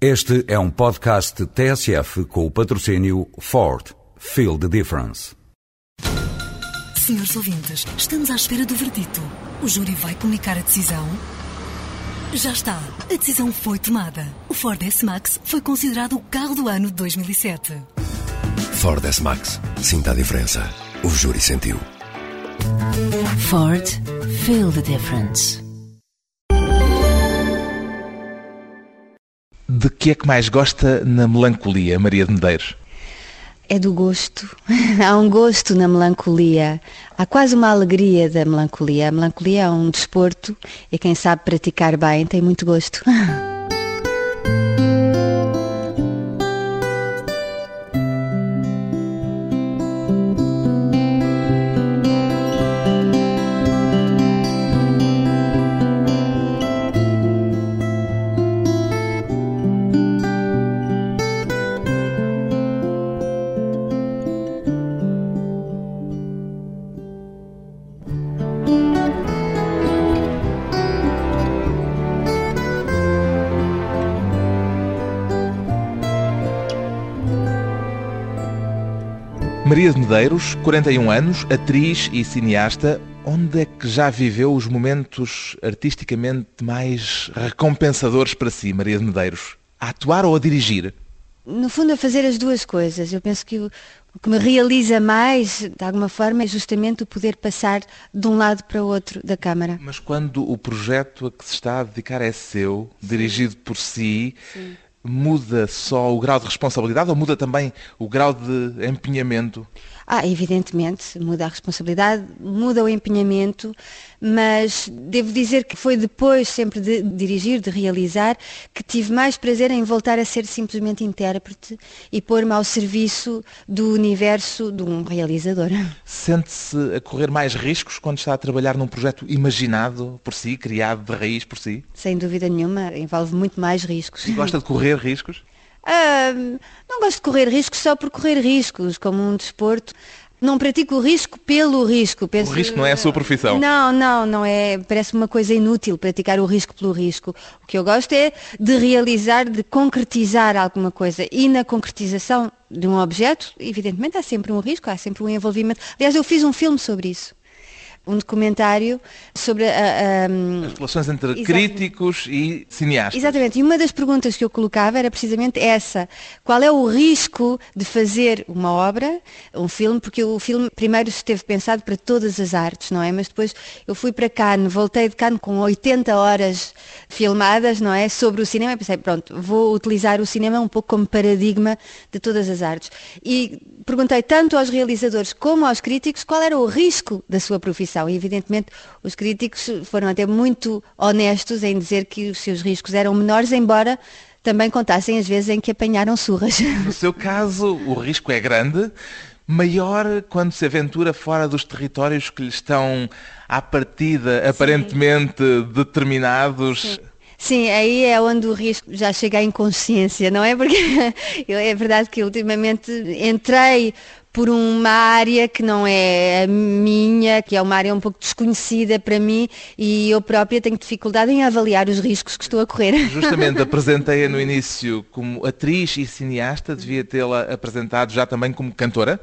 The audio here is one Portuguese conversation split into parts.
Este é um podcast TSF com o patrocínio Ford. Feel the difference. Senhores ouvintes, estamos à espera do verdito. O júri vai comunicar a decisão? Já está. A decisão foi tomada. O Ford S-Max foi considerado o carro do ano de 2007. Ford S-Max. Sinta a diferença. O júri sentiu. Ford. Feel the difference. De que é que mais gosta na melancolia, Maria de Medeiros? É do gosto. Há um gosto na melancolia. Há quase uma alegria da melancolia. A melancolia é um desporto e quem sabe praticar bem tem muito gosto. Maria de Medeiros, 41 anos, atriz e cineasta. Onde é que já viveu os momentos artisticamente mais recompensadores para si, Maria de Medeiros? A atuar ou a dirigir? No fundo, a fazer as duas coisas. Eu penso que o, o que me realiza mais, de alguma forma, é justamente o poder passar de um lado para o outro da Câmara. Mas quando o projeto a que se está a dedicar é seu, dirigido por si, Sim. Muda só o grau de responsabilidade ou muda também o grau de empenhamento? Ah, evidentemente, muda a responsabilidade, muda o empenhamento, mas devo dizer que foi depois sempre de dirigir, de realizar, que tive mais prazer em voltar a ser simplesmente intérprete e pôr-me ao serviço do universo de um realizador. Sente-se a correr mais riscos quando está a trabalhar num projeto imaginado por si, criado de raiz por si? Sem dúvida nenhuma, envolve muito mais riscos. E gosta de correr riscos? Não gosto de correr riscos só por correr riscos, como um desporto. Não pratico o risco pelo risco. Penso- O risco não é a sua profissão. Não, não, não é. Parece uma coisa inútil praticar o risco pelo risco. O que eu gosto é de realizar, de concretizar alguma coisa. E na concretização de um objeto, evidentemente, há sempre um risco, há sempre um envolvimento. Aliás, eu fiz um filme sobre isso. Um documentário sobre a- a- As relações entre Exatamente. críticos e cineastas. Exatamente, e uma das perguntas que eu colocava era precisamente essa. Qual é o risco de fazer uma obra, um filme, porque o filme primeiro esteve pensado para todas as artes, não é? Mas depois eu fui para Cannes, voltei de Cannes com 80 horas filmadas, não é? Sobre o cinema e pensei, pronto, vou utilizar o cinema um pouco como paradigma de todas as artes. E perguntei tanto aos realizadores como aos críticos qual era o risco da sua profissão. E evidentemente os críticos foram até muito honestos em dizer que os seus riscos eram menores, embora também contassem as vezes em que apanharam surras. No seu caso, o risco é grande, maior quando se aventura fora dos territórios que lhe estão à partida aparentemente determinados. Sim, aí é onde o risco já chega à inconsciência, não é? Porque eu- é verdade que ultimamente entrei por uma área que não é a minha, que é uma área um pouco desconhecida para mim e eu própria tenho dificuldade em avaliar os riscos que estou a correr. Justamente apresentei-a no início como atriz e cineasta, devia tê-la apresentado já também como cantora.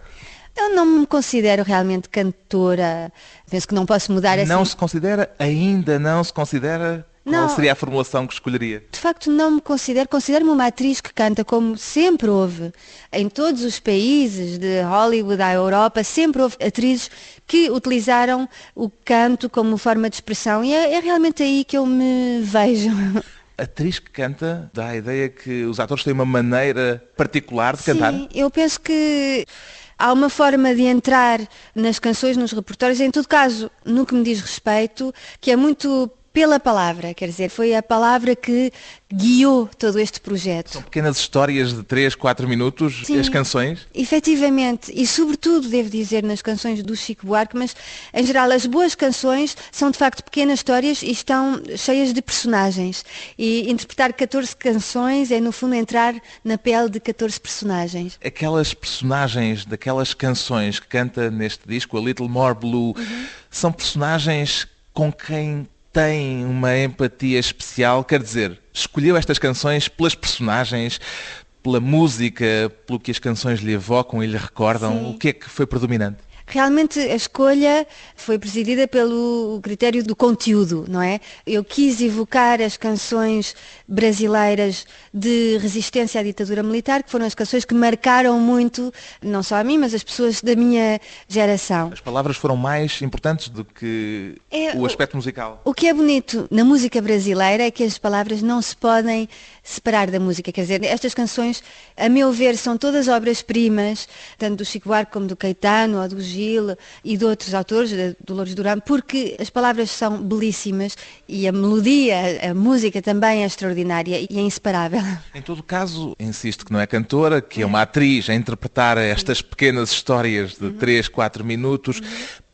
Eu não me considero realmente cantora, penso que não posso mudar assim. Não se considera, ainda não se considera, Não. qual seria a formulação que escolheria? De facto, não me considero, considero-me uma atriz que canta como sempre houve. Em todos os países, de Hollywood à Europa, sempre houve atrizes que utilizaram o canto como forma de expressão e é, é realmente aí que eu me vejo. Atriz que canta dá a ideia que os atores têm uma maneira particular de cantar. Sim, eu penso que há uma forma de entrar nas canções, nos repertórios, em todo caso, no que me diz respeito, que é muito pela palavra, quer dizer, foi a palavra que guiou todo este projeto. São pequenas histórias de 3, 4 minutos, Sim. as canções. Efetivamente, e sobretudo, devo dizer, nas canções do Chico Buarque, mas em geral as boas canções são de facto pequenas histórias e estão cheias de personagens. E interpretar 14 canções é no fundo entrar na pele de 14 personagens. Aquelas personagens daquelas canções que canta neste disco, A Little More Blue, Uhum. são personagens com quem tem uma empatia especial, quer dizer, escolheu estas canções pelas personagens, pela música, pelo que as canções lhe evocam e lhe recordam. Sim. O que é que foi predominante? Realmente a escolha foi presidida pelo critério do conteúdo, não é? Eu quis evocar as canções brasileiras de resistência à ditadura militar, que foram as canções que marcaram muito, não só a mim, mas as pessoas da minha geração. As palavras foram mais importantes do que É, o o- aspecto musical. O que é bonito na música brasileira é que as palavras não se podem separar da música. Quer dizer, estas canções, a meu ver, são todas obras-primas, tanto do Chico Buarque como do Caetano ou do Gil e de outros autores, de Dolores Duran, porque as palavras são belíssimas e a melodia, a música também é extraordinária e é inseparável. Em todo caso, insisto que não é cantora, que é uma atriz a interpretar estas pequenas histórias de 3, 4 minutos.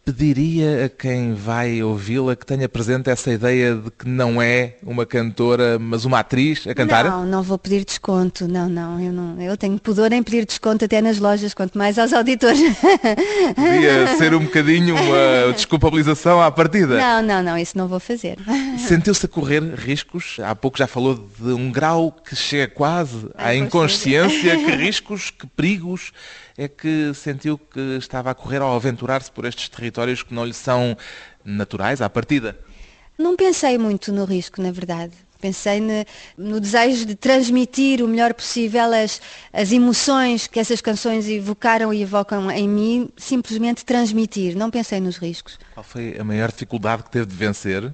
Pediria a quem vai ouvi-la que tenha presente essa ideia de que não é uma cantora, mas uma atriz a cantar? Não, não vou pedir desconto. Não, não, eu não. Eu tenho pudor em pedir desconto até nas lojas, quanto mais aos auditores. Podia ser um bocadinho uma desculpabilização à partida. Não, não, não, isso não vou fazer. Sentiu-se a correr riscos? Há pouco já falou de um grau que chega quase à À inconsciência. que riscos, que perigos é que sentiu que estava a correr ao aventurar-se por estes territórios que não lhe são naturais à partida? Não pensei muito no risco, na verdade. Pensei ne- no desejo de transmitir o melhor possível as, as emoções que essas canções evocaram e evocam em mim, simplesmente transmitir. Não pensei nos riscos. Qual foi a maior dificuldade que teve de vencer?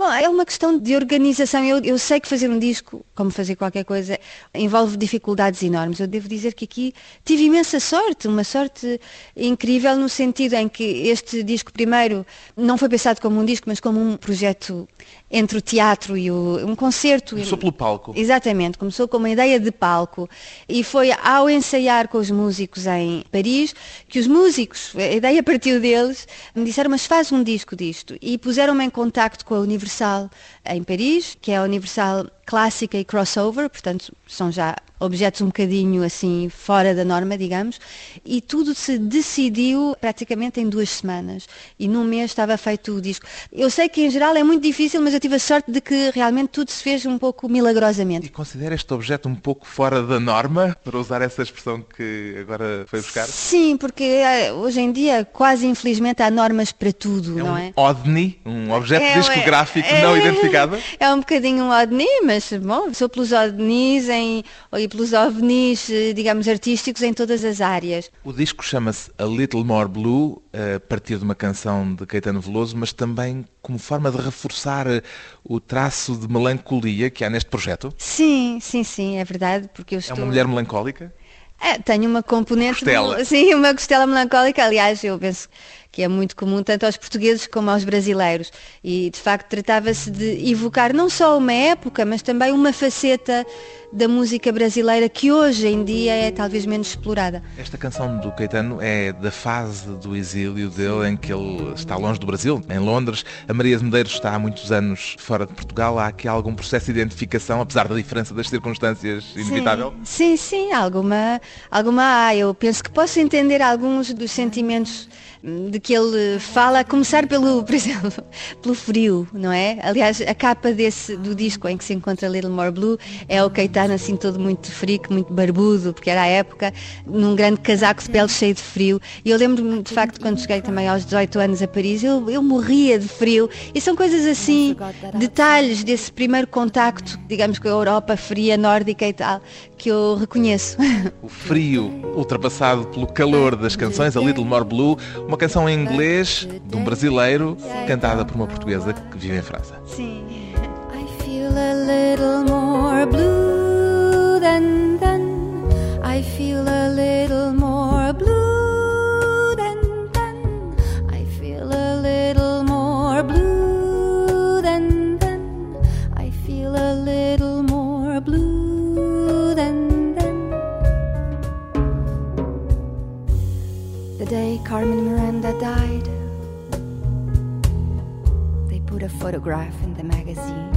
Bom, é uma questão de organização. Eu, eu sei que fazer um disco, como fazer qualquer coisa, envolve dificuldades enormes. Eu devo dizer que aqui tive imensa sorte, uma sorte incrível no sentido em que este disco primeiro não foi pensado como um disco, mas como um projeto entre o teatro e o, um concerto. Começou pelo palco. Exatamente, começou com uma ideia de palco e foi ao ensaiar com os músicos em Paris que os músicos, a ideia partiu deles, me disseram, mas faz um disco disto. E puseram-me em contacto com a Universal em Paris, que é a Universal clássica e crossover, portanto são já objetos um bocadinho assim fora da norma, digamos, e tudo se decidiu praticamente em duas semanas. E num mês estava feito o disco. Eu sei que em geral é muito difícil, mas eu tive a sorte de que realmente tudo se fez um pouco E milagrosamente. considera este objeto um pouco fora da norma, para usar essa expressão que agora foi buscar? Sim, porque eh, hoje em dia, quase infelizmente, há normas para tudo, É não um é? ODNI, um objeto É, discográfico é, não é, identificado? É um bocadinho um OVNI, mas bom, sou pelos OVNIs em, e pelos OVNIs, eh, digamos, artísticos em todas as áreas. O disco chama-se A Little More Blue, a partir de uma canção de Caetano Veloso, mas também como forma de reforçar eh, o traço de melancolia que há neste projeto. Sim, sim, sim, é verdade, porque eu É estou... uma mulher melancólica? É, tenho uma componente. Costela. Sim, uma costela melancólica. Aliás, eu penso que é muito comum tanto aos portugueses como aos brasileiros. E, de facto, tratava-se de evocar não só uma época, mas também uma faceta da música brasileira que hoje em dia é talvez menos explorada. Esta canção do Caetano é da fase do exílio dele, em que ele está longe do Brasil, em Londres. A Maria de Medeiros está há muitos anos fora de Portugal. Há aqui algum processo de identificação, apesar da diferença das circunstâncias inevitável? Sim, sim, alguma, alguma há. Eu penso que posso entender alguns dos sentimentos de que ele fala, a começar pelo, por exemplo, pelo frio, não é? Aliás, a capa desse, do disco em que se encontra Little More Blue é o Caetano assim todo muito frico, muito barbudo, porque era a época, num grande casaco de pele cheio de frio. E eu lembro-me, de facto, quando cheguei também aos 18 anos a Paris, eu, eu morria de frio. E são coisas assim, detalhes desse primeiro contacto, digamos, com a Europa fria, nórdica e tal, que eu reconheço. O frio ultrapassado pelo calor das canções, A Little More Blue, uma canção em inglês de um brasileiro, cantada por uma portuguesa que vive em França. Sim. I feel a little more blue Carmen Miranda died, they put a photograph in the magazine.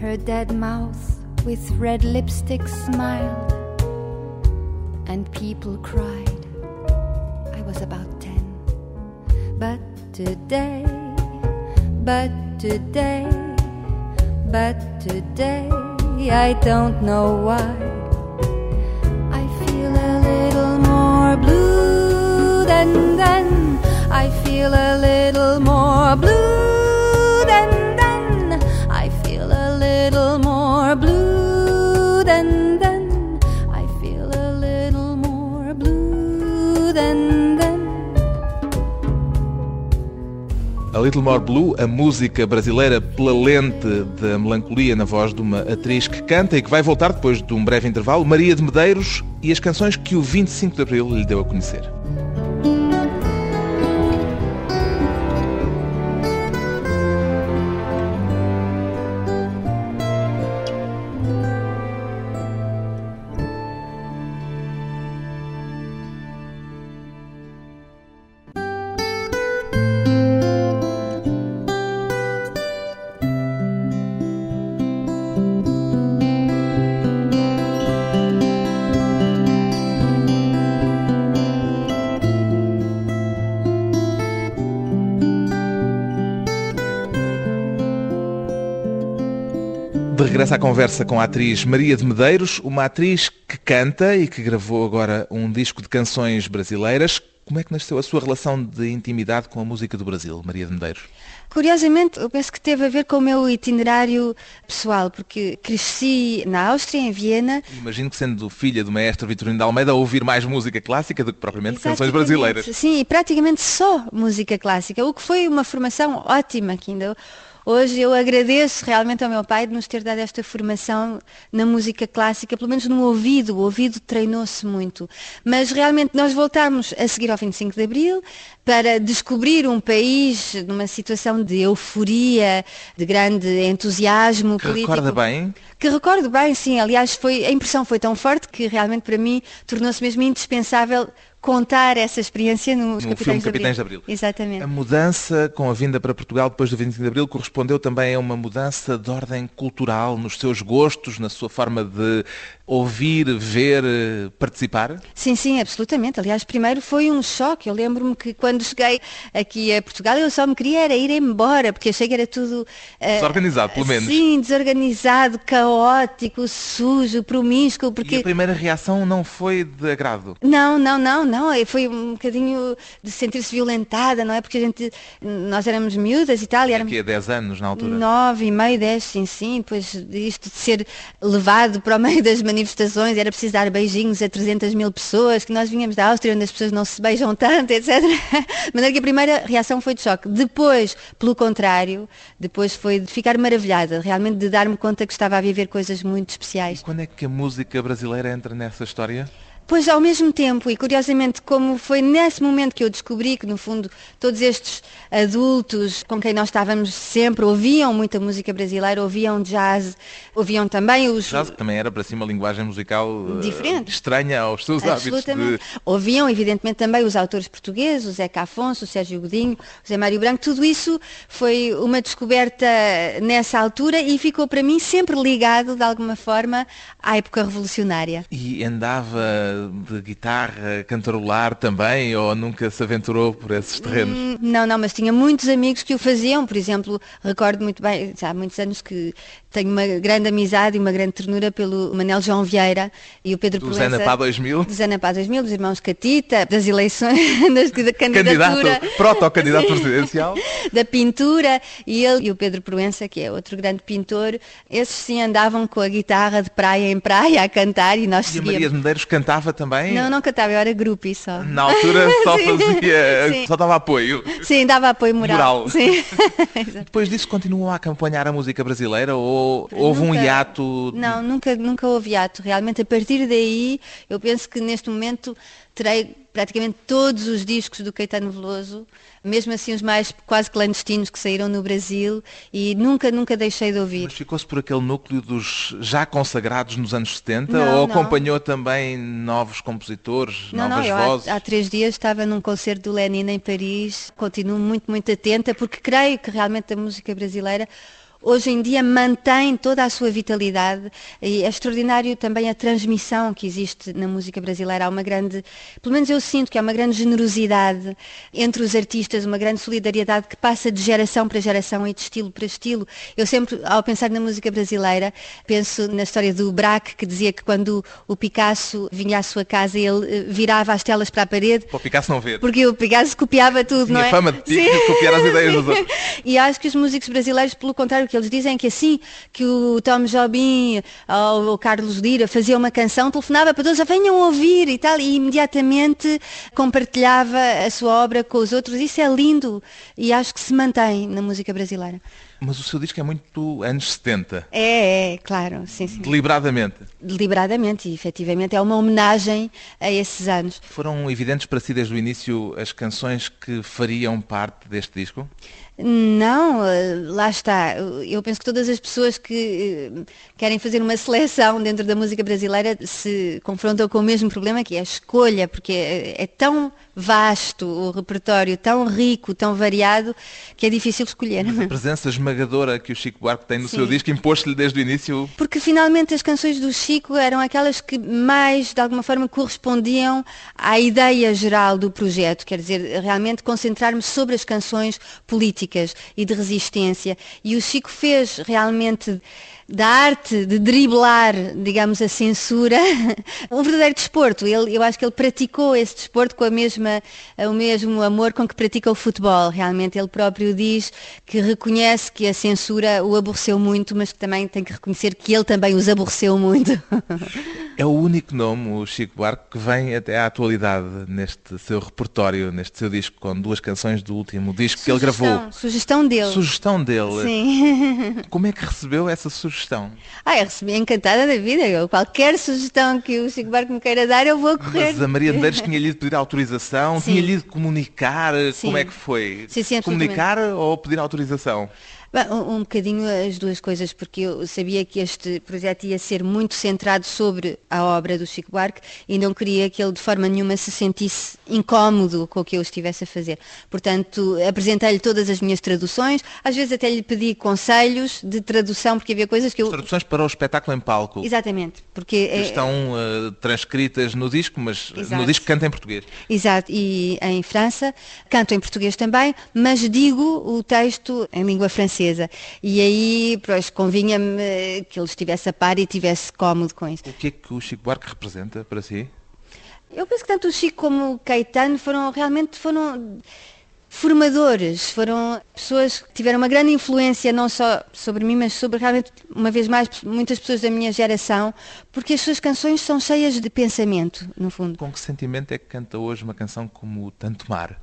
Her dead mouth with red lipstick smiled, and people cried. I was about ten, but today, but today, but today, I don't know why. Feel a little more blue than then. I feel a little more blue than then. I feel a little more blue than then. A Little More Blue, a música brasileira pela lente da melancolia na voz de uma atriz que canta e que vai voltar depois de um breve intervalo, Maria de Medeiros e as canções que o 25 de Abril lhe deu a conhecer. De regresso à conversa com a atriz Maria de Medeiros, uma atriz que canta e que gravou agora um disco de canções brasileiras. Como é que nasceu a sua relação de intimidade com a música do Brasil, Maria de Medeiros? Curiosamente, eu penso que teve a ver com o meu itinerário pessoal, porque cresci na Áustria, em Viena. Imagino que sendo filha do maestro Vitorino de Almeida, ouvir mais música clássica do que propriamente canções brasileiras. Sim, e praticamente só música clássica, o que foi uma formação ótima que ainda hoje eu agradeço realmente ao meu pai de nos ter dado esta formação na música clássica, pelo menos no ouvido, o ouvido treinou-se muito. Mas realmente nós voltámos a seguir ao 25 de Abril para descobrir um país numa situação de euforia, de grande entusiasmo Que político. recorda bem? Que recordo bem, sim. Aliás, foi, a impressão foi tão forte que realmente para mim tornou-se mesmo indispensável contar essa experiência nos No Capitães, filme de Capitães de Abril. Abril. Exatamente. A mudança com a vinda para Portugal depois do 25 de Abril correspondeu também a uma mudança de ordem cultural nos seus gostos, na sua forma de ouvir, ver, participar? Sim, sim, absolutamente. Aliás, primeiro foi um choque. Eu lembro-me que quando cheguei aqui a Portugal eu só me queria era ir embora, porque achei que era tudo... eh, Desorganizado, pelo menos. Sim, desorganizado, caótico, sujo, promíscuo, E porque... a primeira reação não foi de agrado. Não, não, não, não. eh, Foi um bocadinho de sentir-se violentada, não é? Porque a gente, nós éramos miúdas e tal, e éramos Aqui há 10 anos, na altura. nove e meio, dez, sim, sim. Depois disto de ser levado para o meio das manifestações, era preciso dar beijinhos a 300 mil pessoas, que nós vinhamos da Áustria, onde as pessoas não se beijam tanto, etc. De maneira que a primeira reação foi de choque. Depois, pelo contrário, depois foi de ficar maravilhada, realmente de dar-me conta que estava a viver coisas muito especiais. Quando é que a música brasileira entra nessa história? Pois ao mesmo tempo, e curiosamente, como foi nesse momento que eu descobri que, no fundo, todos estes adultos com quem nós estávamos sempre ouviam muita música brasileira, ouviam jazz, ouviam também os. Jazz que também era para si uma linguagem musical eh, Diferente. estranha aos seus hábitos. De... Ouviam, evidentemente, também os autores portugueses, o Zeca Afonso, o Sérgio Godinho, o Zé Mário Branco, tudo isso foi uma descoberta nessa altura e ficou para mim sempre ligado, de alguma forma, à época revolucionária. E andava de guitarra, cantarolar também, ou nunca se aventurou por esses terrenos? Hum, Não, não, mas tinha muitos amigos que o faziam, por exemplo, recordo muito bem, já há muitos anos que tenho uma grande amizade e uma grande ternura pelo Manel João Vieira e o Pedro Do Proença. Zé Pá 2000? Do Zé Pá 2000, dos irmãos Catita, das eleições, das, da candidatura. Candidato, proto-candidato presidencial? da pintura e ele e o Pedro Proença, que é outro grande pintor, esses sim andavam com a guitarra de praia em praia a cantar e nós E a Maria seguíamos. de Medeiros cantava também? Não, não cantava, eu era grupo só. Na altura só Sim. fazia, Sim. só dava apoio. Sim, dava apoio moral. Moral. Depois disso continuou a acompanhar a música brasileira ou houve um Nunca- hiato? Não, nunca, nunca houve hiato. Realmente, a partir daí, eu penso que neste momento terei praticamente todos os discos do Caetano Veloso, mesmo assim os mais quase clandestinos que saíram no Brasil e nunca, nunca deixei de ouvir. Mas ficou-se por aquele núcleo dos já consagrados nos anos 70 Não, ou não. acompanhou também novos compositores, Não, novas não, eu vozes? há, há três dias estava num concerto do Lenin em Paris, continuo muito, muito atenta, porque creio que realmente a música brasileira hoje em dia mantém toda a sua vitalidade e é extraordinário também a transmissão que existe na música brasileira. Há uma grande, pelo menos eu sinto que há uma grande generosidade entre os artistas, uma grande solidariedade que passa de geração para geração e de estilo para estilo. Eu sempre, ao pensar na música brasileira, penso na história do Braque, que dizia que quando o Picasso vinha à sua casa, ele eh, virava as telas para a parede. Para o Picasso não ver. Porque o Picasso copiava tudo, Tinha não é? fama de de copiar as ideias dos outros. E acho que os músicos brasileiros, pelo contrário, que eles dizem que assim que o Tom Jobim ou o Carlos Lira fazia uma canção, telefonava para todos, "Ah, venham ouvir e tal, e imediatamente compartilhava a sua obra com os outros. Isso é lindo e acho que se mantém na música brasileira. Mas o seu disco é muito anos 70. É, é, claro, sim, sim. Deliberadamente. Deliberadamente e efetivamente é uma homenagem a esses anos. Foram evidentes para si desde o início as canções que fariam parte deste disco? Não, eh, lá está. Eu penso que todas as pessoas que eh, querem fazer uma seleção dentro da música brasileira se confrontam com o mesmo problema, que é a escolha, porque é, é tão vasto o repertório, tão rico, tão variado, que é difícil escolher. A presença esmagadora que o Chico Buarque tem no Sim. seu disco impôs-lhe desde o início Porque finalmente as canções do Chico eram aquelas que mais, de alguma forma, correspondiam à ideia geral do projeto, quer dizer, realmente concentrar-me sobre as canções políticas e de resistência. E o Chico fez realmente da arte de driblar, digamos, a censura, um verdadeiro desporto. Ele, eu acho que ele praticou esse desporto com a mesma, o mesmo amor com que pratica o futebol. Realmente ele próprio diz que reconhece que a censura o aborreceu muito, mas que também tem que reconhecer que ele também os aborreceu muito. É o único nome, o Chico Buarque, que vem até à atualidade neste seu repertório, neste seu disco, com duas canções do último disco que ele gravou. Sugestão dele. Sugestão dele. Sim. Como é que recebeu essa sugestão? Ah, eu recebi encantada da vida. Eu, qualquer sugestão que o Chico Barco me queira dar, eu vou correr. Mas a Maria Medeiros tinha-lhe ido pedir autorização, tinha-lhe ido comunicar, Sim. como é que foi? Sim, sim, comunicar ou pedir autorização? Bem, um, um bocadinho as duas coisas, porque eu sabia que este projeto ia ser muito centrado sobre a obra do Chico Buarque e não queria que ele de forma nenhuma se sentisse incómodo com o que eu estivesse a fazer. Portanto, apresentei-lhe todas as minhas traduções, às vezes até lhe pedi conselhos de tradução, porque havia coisas que eu... Traduções para o espetáculo em palco. Exatamente, porque... que é- estão eh, transcritas no disco, mas Exato. no disco canta em português. Exato, e em França, canto em português também, mas digo o texto em língua francesa. E aí, pois, convinha-me que ele estivesse a par e estivesse cómodo com isso. O que é que o Chico Buarque representa para si? Eu penso que tanto o Chico como o Caetano foram realmente foram formadores, foram pessoas que tiveram uma grande influência não só sobre mim, mas sobre realmente, uma vez mais, muitas pessoas da minha geração, porque as suas canções são cheias de pensamento, no fundo. Com que sentimento é que canta hoje uma canção como Tanto Mar?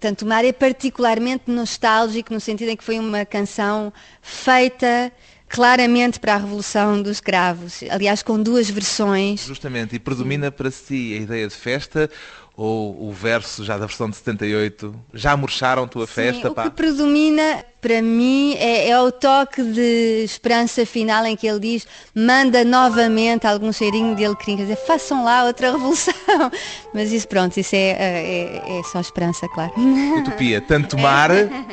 Tanto o Mar é particularmente nostálgico no sentido em que foi uma canção feita claramente para a Revolução dos Cravos. Aliás, com duas versões. Justamente, e predomina para si a ideia de festa ou o verso já da versão de 78? Já murcharam tua festa, Sim, pá? O que predomina para mim é, é o toque de esperança final em que ele diz manda novamente algum cheirinho de alecrim, quer dizer, façam lá outra revolução. Mas isso pronto, isso é, é, é só esperança, claro. Utopia, Tanto Mar,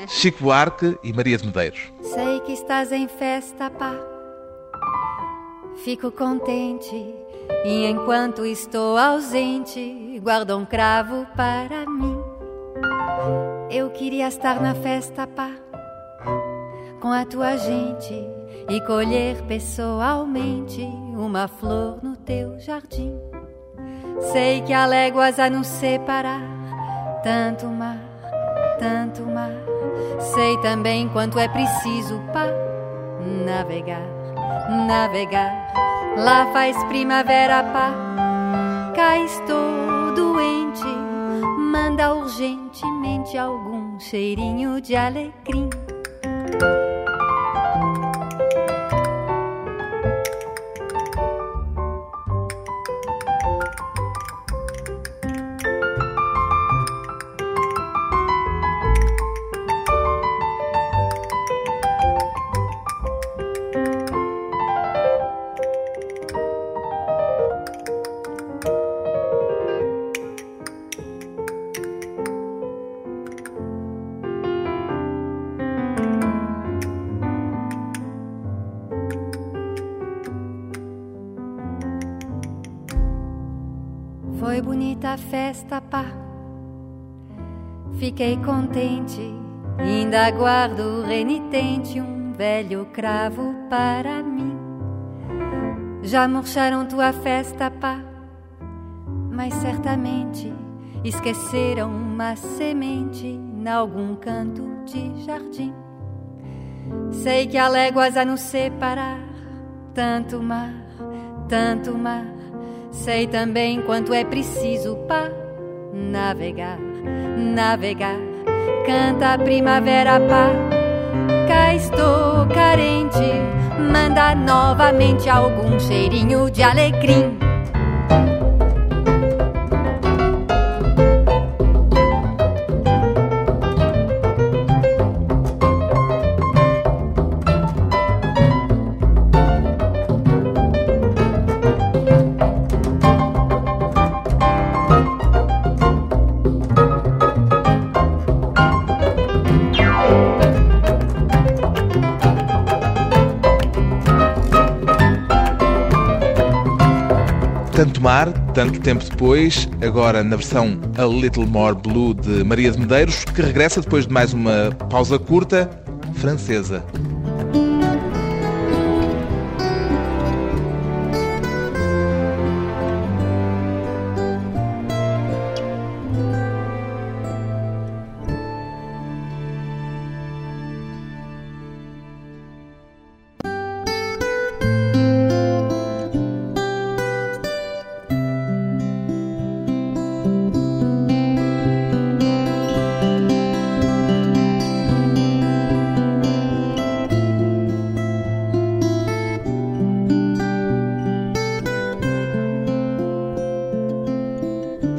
Chico Buarque e Maria de Medeiros. Sei que estás em festa, pá. Fico contente. E enquanto estou ausente, guarda um cravo para mim. Eu queria estar na festa, pá. Com a tua gente e colher pessoalmente uma flor no teu jardim. Sei que há léguas a nos separar, tanto mar, tanto mar. Sei também quanto é preciso para navegar, navegar. Lá faz primavera, pá. Cá estou doente. Manda urgentemente algum cheirinho de alecrim. Bonita a festa, pá. Fiquei contente, ainda guardo renitente um velho cravo para mim. Já murcharam tua festa, pá, mas certamente esqueceram uma semente em algum canto de jardim. Sei que há léguas a nos separar, tanto mar, tanto mar. Sei também quanto é preciso para navegar, navegar. Canta a primavera, pá. Cá estou carente, manda novamente algum cheirinho de alecrim. Tanto Mar, tanto tempo depois, agora na versão A Little More Blue de Maria de Medeiros, que regressa depois de mais uma pausa curta, francesa.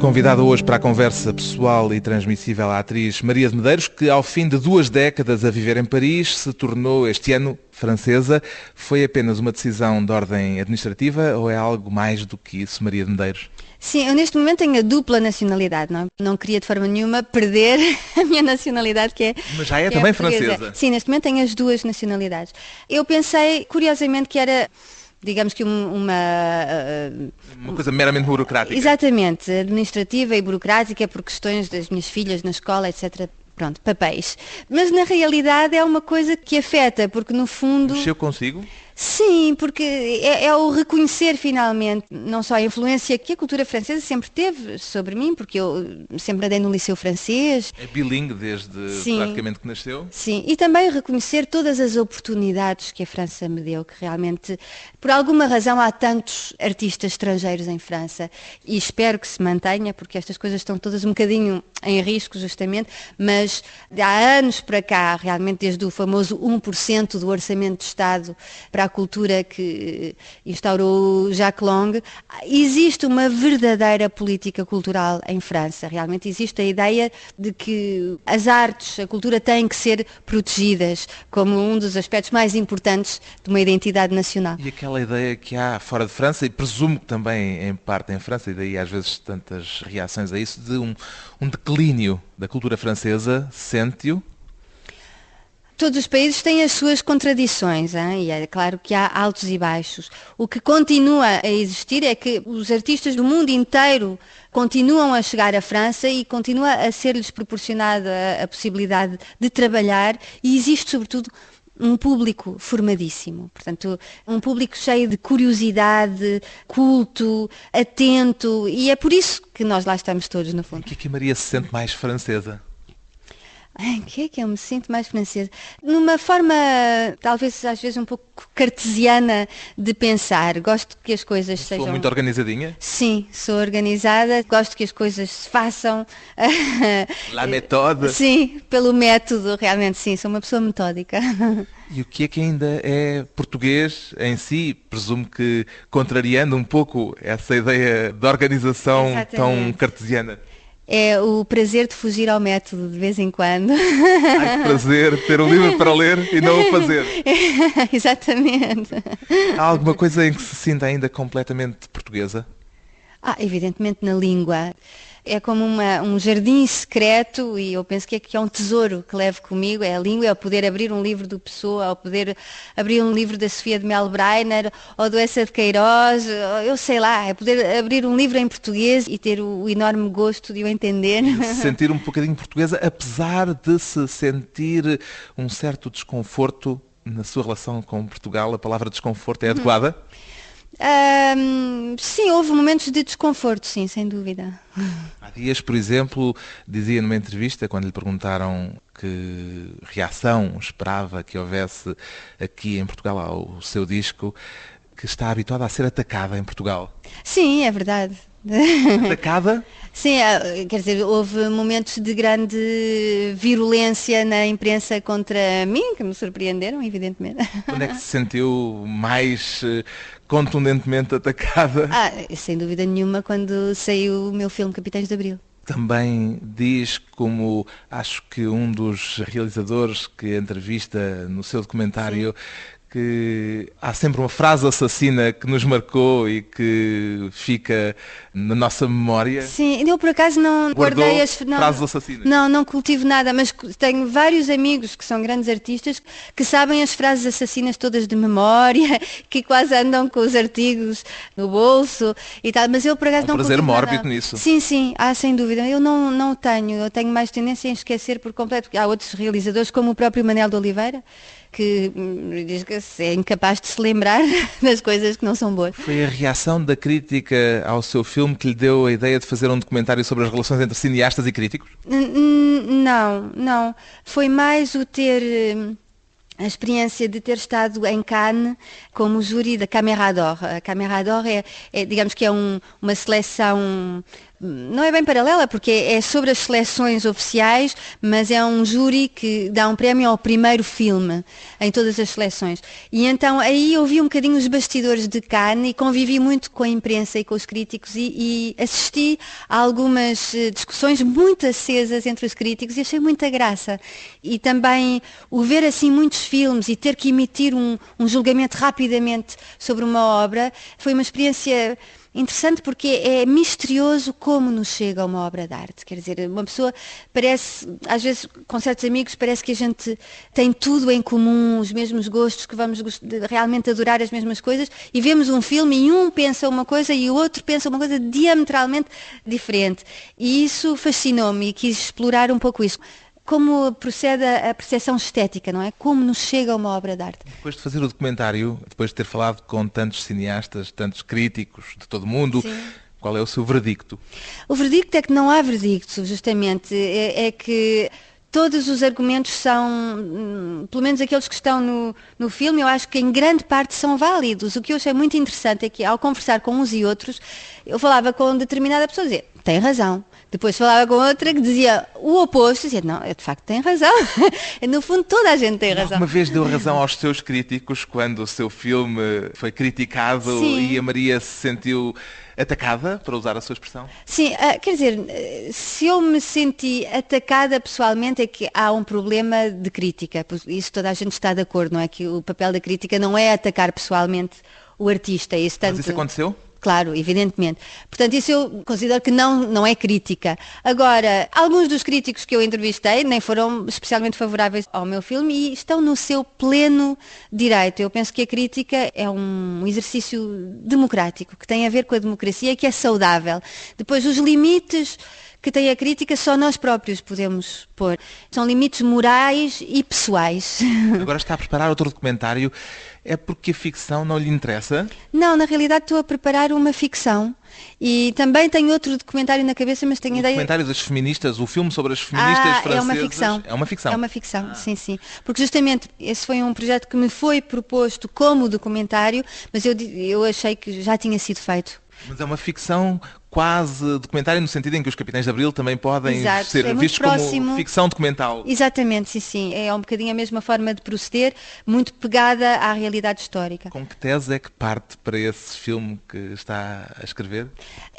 Convidada hoje para a conversa pessoal e transmissível a atriz Maria de Medeiros, que ao fim de duas décadas a viver em Paris se tornou este ano francesa. Foi apenas uma decisão de ordem administrativa ou é algo mais do que isso, Maria de Medeiros? Sim, eu neste momento tenho a dupla nacionalidade, não, não queria de forma nenhuma perder a minha nacionalidade, que é. Mas já é que também portuguesa. francesa. Sim, neste momento tenho as duas nacionalidades. Eu pensei, curiosamente, que era, digamos que um- uma. uh, Uma coisa meramente burocrática. Exatamente, administrativa e burocrática por questões das minhas filhas na escola, etc. Pronto, papéis. Mas na realidade é uma coisa que afeta, porque no fundo. Mexeu consigo? Sim, porque é, é o reconhecer finalmente não só a influência que a cultura francesa sempre teve sobre mim, porque eu sempre andei no liceu francês, É bilingue desde Sim. praticamente que nasceu? Sim, e também reconhecer todas as oportunidades que a França me deu, que realmente, por alguma razão, há tantos artistas estrangeiros em França e espero que se mantenha, porque estas coisas estão todas um bocadinho em risco, justamente, mas há anos para cá, realmente desde o famoso 1% do orçamento de Estado para a cultura que instaurou Jacques Long, existe uma verdadeira política cultural em França. Realmente existe a ideia de que as artes, a cultura têm que ser protegidas como um dos aspectos mais importantes de uma identidade nacional. E aquela ideia que há fora de França, e presumo que também em parte em França, e daí às vezes tantas reações a isso, de um, um declínio da cultura francesa, sente-o? Todos os países têm as suas contradições, hein? e é claro que há altos e baixos. O que continua a existir é que os artistas do mundo inteiro continuam a chegar à França e continua a ser-lhes proporcionada a, possibilidade de trabalhar e existe, sobretudo, um público formadíssimo, portanto, um público cheio de curiosidade, culto, atento, e é por isso que nós lá estamos todos, no O fundo. que é que a Maria se sente mais francesa? Em que é que eu me sinto mais francesa? Numa forma, talvez às vezes um pouco cartesiana de pensar. Gosto que as coisas Sou sejam. muito organizadinha? Sim, sou organizada, gosto que as coisas se façam. La méthode. Sim, pelo método, realmente sim, sou uma pessoa metódica. E o que é que ainda é português em si? Presumo que contrariando um pouco essa ideia de organização tão Exatamente. cartesiana. É o prazer de fugir ao método de vez em quando. Ai, que prazer ter um livro para ler e não o fazer. Exatamente. Há alguma coisa em que se sinta ainda completamente portuguesa? Ah, evidentemente na língua. É como uma- um jardim secreto e eu penso que é, que é um tesouro que levo comigo, é a língua, é o poder abrir um livro do Pessoa, é o poder abrir um livro da Sofia de Mel Breiner ou do Essa de Queiroz, ou eu sei lá, é poder abrir um livro em português e ter o, o enorme gosto de o entender. Se sentir um bocadinho portuguesa, apesar de se sentir um certo desconforto na sua relação com Portugal, a palavra desconforto é adequada? Ahm, sim, houve momentos de desconforto, sim, sem dúvida. Há dias, por exemplo, dizia numa entrevista, quando lhe perguntaram que reação esperava que houvesse aqui em Portugal ao seu disco, que está habituada a ser atacada em Portugal. Sim, é verdade. Atacada? Sim, ah, quer dizer, houve momentos de grande virulência na imprensa contra mim, que me surpreenderam, evidentemente. Onde é que se sentiu mais eh, contundentemente atacada? Ah, sem dúvida nenhuma, quando saiu o meu filme Capitães de Abril. Também diz, como acho que um dos realizadores que entrevista no seu documentário, que há sempre uma frase assassina que nos marcou e que fica na nossa memória. Sim, eu por acaso não Guardou guardei as não, frases assassinas? Não, não cultivo nada, mas tenho vários amigos que são grandes artistas que sabem as frases assassinas todas de memória, que quase andam com os artigos no bolso e tal, mas eu por acaso um não prazer cultivo nada. mórbido nisso. Sim, sim, há sem dúvida. Eu não, não tenho, eu tenho mais tendência em esquecer por completo, porque há outros realizadores, como o próprio Manel de Oliveira, que hum, diz que é incapaz de se lembrar das coisas que não são boas. Foi a reação da crítica ao seu filme que lhe deu a ideia de fazer um documentário sobre as relações entre cineastas e críticos? Não, não. Foi mais o ter hum, a experiência de ter estado em Cannes como júri da Caméra d'Or. A Caméra d'Or é, é, digamos que é um- uma seleção, não é bem paralela, porque é sobre as seleções oficiais, mas é um júri que dá um prémio ao primeiro filme em todas as seleções. E então aí eu vi um bocadinho os bastidores de Cannes e convivi muito com a imprensa e com os críticos e, e assisti a algumas eh, discussões muito acesas entre os críticos e achei muita graça. E também o ver assim muitos filmes e ter que emitir um, um julgamento rapidamente sobre uma obra foi uma experiência interessante porque é misterioso como nos chega uma obra de arte. Quer dizer, uma pessoa parece, às vezes com certos amigos, parece que a gente tem tudo em comum, os mesmos gostos, que vamos realmente adorar as mesmas coisas, e vemos um filme e um pensa uma coisa e o outro pensa uma coisa diametralmente diferente. E isso fascinou-me e quis explorar um pouco isso. Como procede a percepção estética, não é? Como nos chega uma obra de arte. Depois de fazer o documentário, depois de ter falado com tantos cineastas, tantos críticos de todo o mundo, qual é o seu verdicto? O verdicto é que não há verdicto, justamente. É, é que todos os argumentos são, hum, pelo menos aqueles que estão no, no filme, eu acho que em grande parte são válidos. O que eu achei muito interessante é que ao conversar com uns e outros, eu falava com determinada pessoa e dizia, tem razão. Depois falava com outra que dizia o oposto, dizia, não, eu de facto tem razão. no fundo toda a gente tem razão. Uma vez deu razão aos seus críticos quando o seu filme foi criticado Sim. e a Maria se sentiu atacada, para usar a sua expressão? Sim, ah, quer dizer, eh, se eu me senti atacada pessoalmente é que há um problema de crítica. Isso toda a gente está de acordo, não é? Que o papel da crítica não é atacar pessoalmente o artista. Isso Mas tanto... isso aconteceu? Claro, evidentemente. Portanto, isso eu considero que não, não é crítica. Agora, alguns dos críticos que eu entrevistei nem foram especialmente favoráveis ao meu filme e estão no seu pleno direito. Eu penso que a crítica é um exercício democrático, que tem a ver com a democracia e que é saudável. Depois, os limites que tem a crítica só nós próprios podemos pôr. São limites morais e pessoais. Agora está a preparar outro documentário. É porque a ficção não lhe interessa? Não, na realidade estou a preparar uma ficção e também tenho outro documentário na cabeça, mas tenho O ideia. documentário das feministas, o filme sobre as feministas ah, francesas. é uma ficção. É uma ficção. É uma ficção, sim, sim. Porque justamente esse foi um projeto que me foi proposto como documentário, mas eu, eu achei que já tinha sido feito. Mas é uma ficção quase documentária no sentido em que os Capitães de Abril também podem Exato, ser é vistos próximo. como ficção documental. Exatamente, sim, sim. É um bocadinho a mesma forma de proceder, muito pegada à realidade histórica. Com que tese é que parte para esse filme que está a escrever?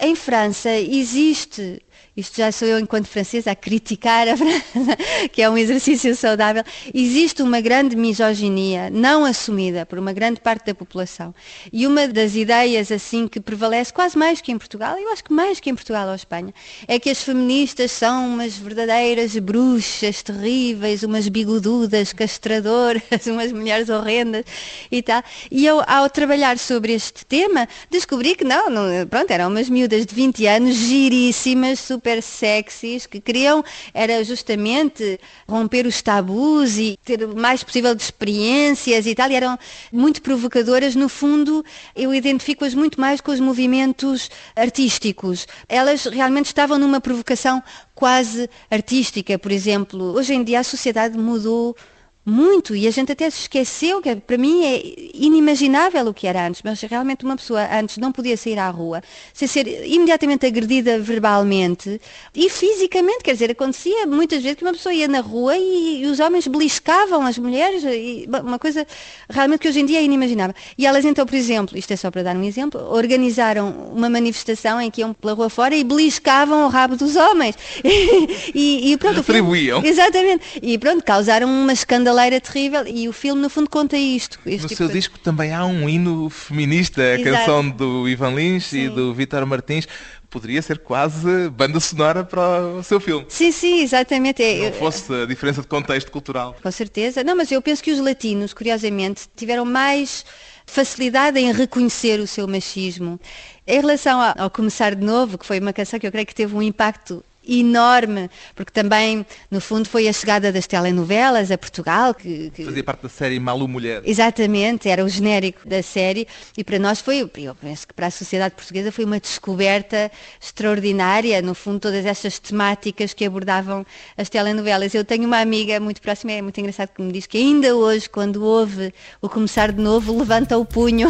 Em França existe, isto já sou eu enquanto francesa a criticar a França, que é um exercício saudável, existe uma grande misoginia não assumida por uma grande parte da população. E uma das ideias assim que prevalece quase mais que em Portugal, eu acho que mais que em Portugal ou Espanha, é que as feministas são umas verdadeiras bruxas terríveis, umas bigodudas, castradoras, umas mulheres horrendas e tal. E eu, ao trabalhar sobre este tema, descobri que não, não pronto, eram umas miúdas de 20 anos, giríssimas, super sexys, que queriam, era justamente romper os tabus e ter o mais possível de experiências e tal, e eram muito provocadoras. No fundo, eu identifico-as muito mais com os movimentos artísticos. Elas realmente estavam numa provocação quase artística, por exemplo. Hoje em dia a sociedade mudou muito e a gente até se esqueceu que para mim é inimaginável o que era antes, mas realmente uma pessoa antes não podia sair à rua sem ser imediatamente agredida verbalmente e fisicamente, quer dizer, acontecia muitas vezes que uma pessoa ia na rua e, e os homens beliscavam as mulheres, e, uma coisa realmente que hoje em dia é inimaginável. E elas então, por exemplo, isto é só para dar um exemplo, organizaram uma manifestação em que iam pela rua fora e beliscavam o rabo dos homens. e, e pronto, Retribuíam. Exatamente. E pronto, causaram uma escandaleira terrível e o filme, no fundo, conta isto. No tipo seu de- disco também há um hino feminista, a Exato. canção do Ivan Lins e Sim. do Vítor Martins. Poderia ser quase banda sonora para o seu filme. Sim, sim, exatamente. É, Não eu- fosse a diferença de contexto cultural. Com certeza. Não, mas eu penso que os latinos, curiosamente, tiveram mais facilidade em reconhecer o seu machismo. Em relação ao Começar de Novo, que foi uma canção que eu creio que teve um impacto enorme, porque também, no fundo, foi a chegada das telenovelas a Portugal, que, que- Fazia parte da série Malu Mulher. Exatamente, era o genérico da série e para nós foi, eu penso que para a sociedade portuguesa foi uma descoberta extraordinária, no fundo todas estas temáticas que abordavam as telenovelas. Eu tenho uma amiga muito próxima, é muito engraçado que me diz que ainda hoje, quando ouve o Começar de Novo, levanta o punho.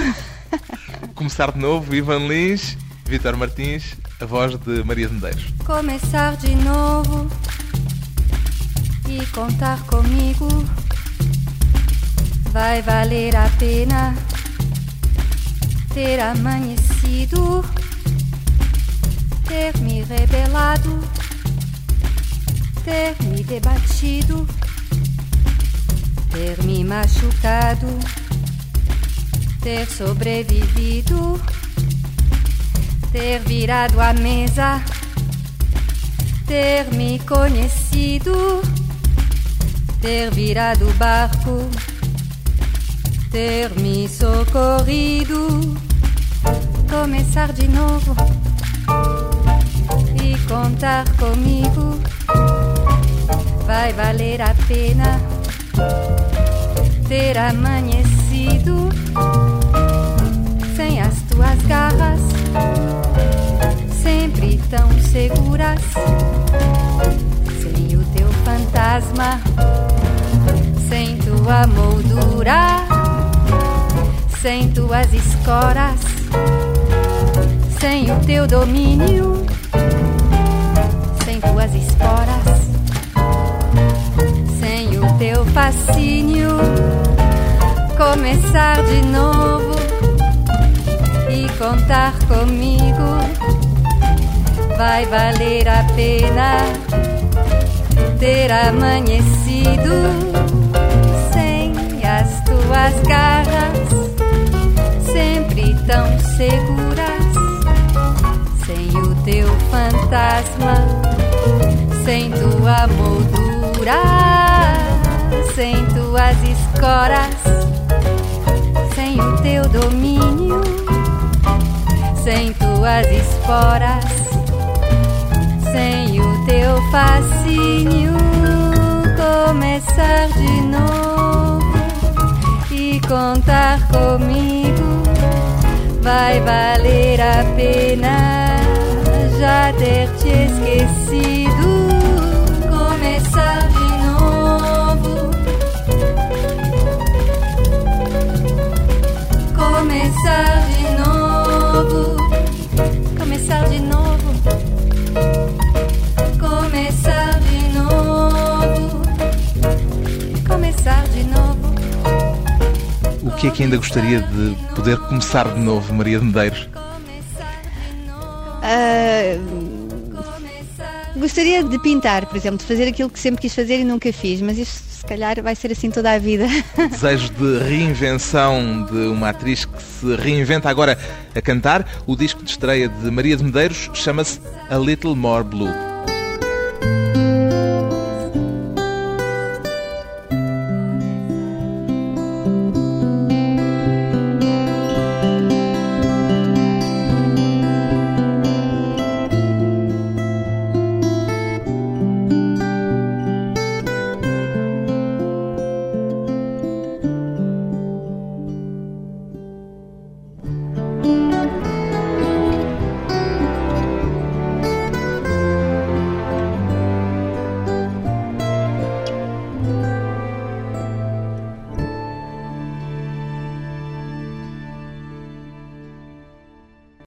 Começar de novo, Ivan Lins, Vítor Martins, a voz de Maria de Medeiros. Começar de novo e contar comigo vai valer a pena ter amanhecido, ter me rebelado, ter me debatido, ter me machucado, ter sobrevivido ter virado a mesa, ter me conhecido, ter virado o barco, ter me socorrido, começar de novo e contar comigo. Vai valer a pena ter amanhecido sem as tuas garras tão seguras, sem o teu fantasma, sem tua moldura, sem tuas escoras, sem o teu domínio, sem tuas esporas, sem o teu fascínio, começar de novo e contar comigo vai valer a pena ter amanhecido sem as tuas garras sempre tão seguras sem o teu fantasma sem tua moldura sem tuas escoras sem o teu domínio sem tuas esporas, sem o teu fascínio, começar de novo e contar comigo vai valer a pena já ter te esquecido. O que é que ainda gostaria de poder começar de novo, Maria de Medeiros? Começar gostaria de pintar, por exemplo, de fazer aquilo que sempre quis fazer e nunca fiz, mas isso se calhar vai ser assim toda a vida. Desejo de reinvenção de uma atriz que se reinventa agora a cantar. O disco de estreia de Maria de Medeiros chama-se A Little More Blue.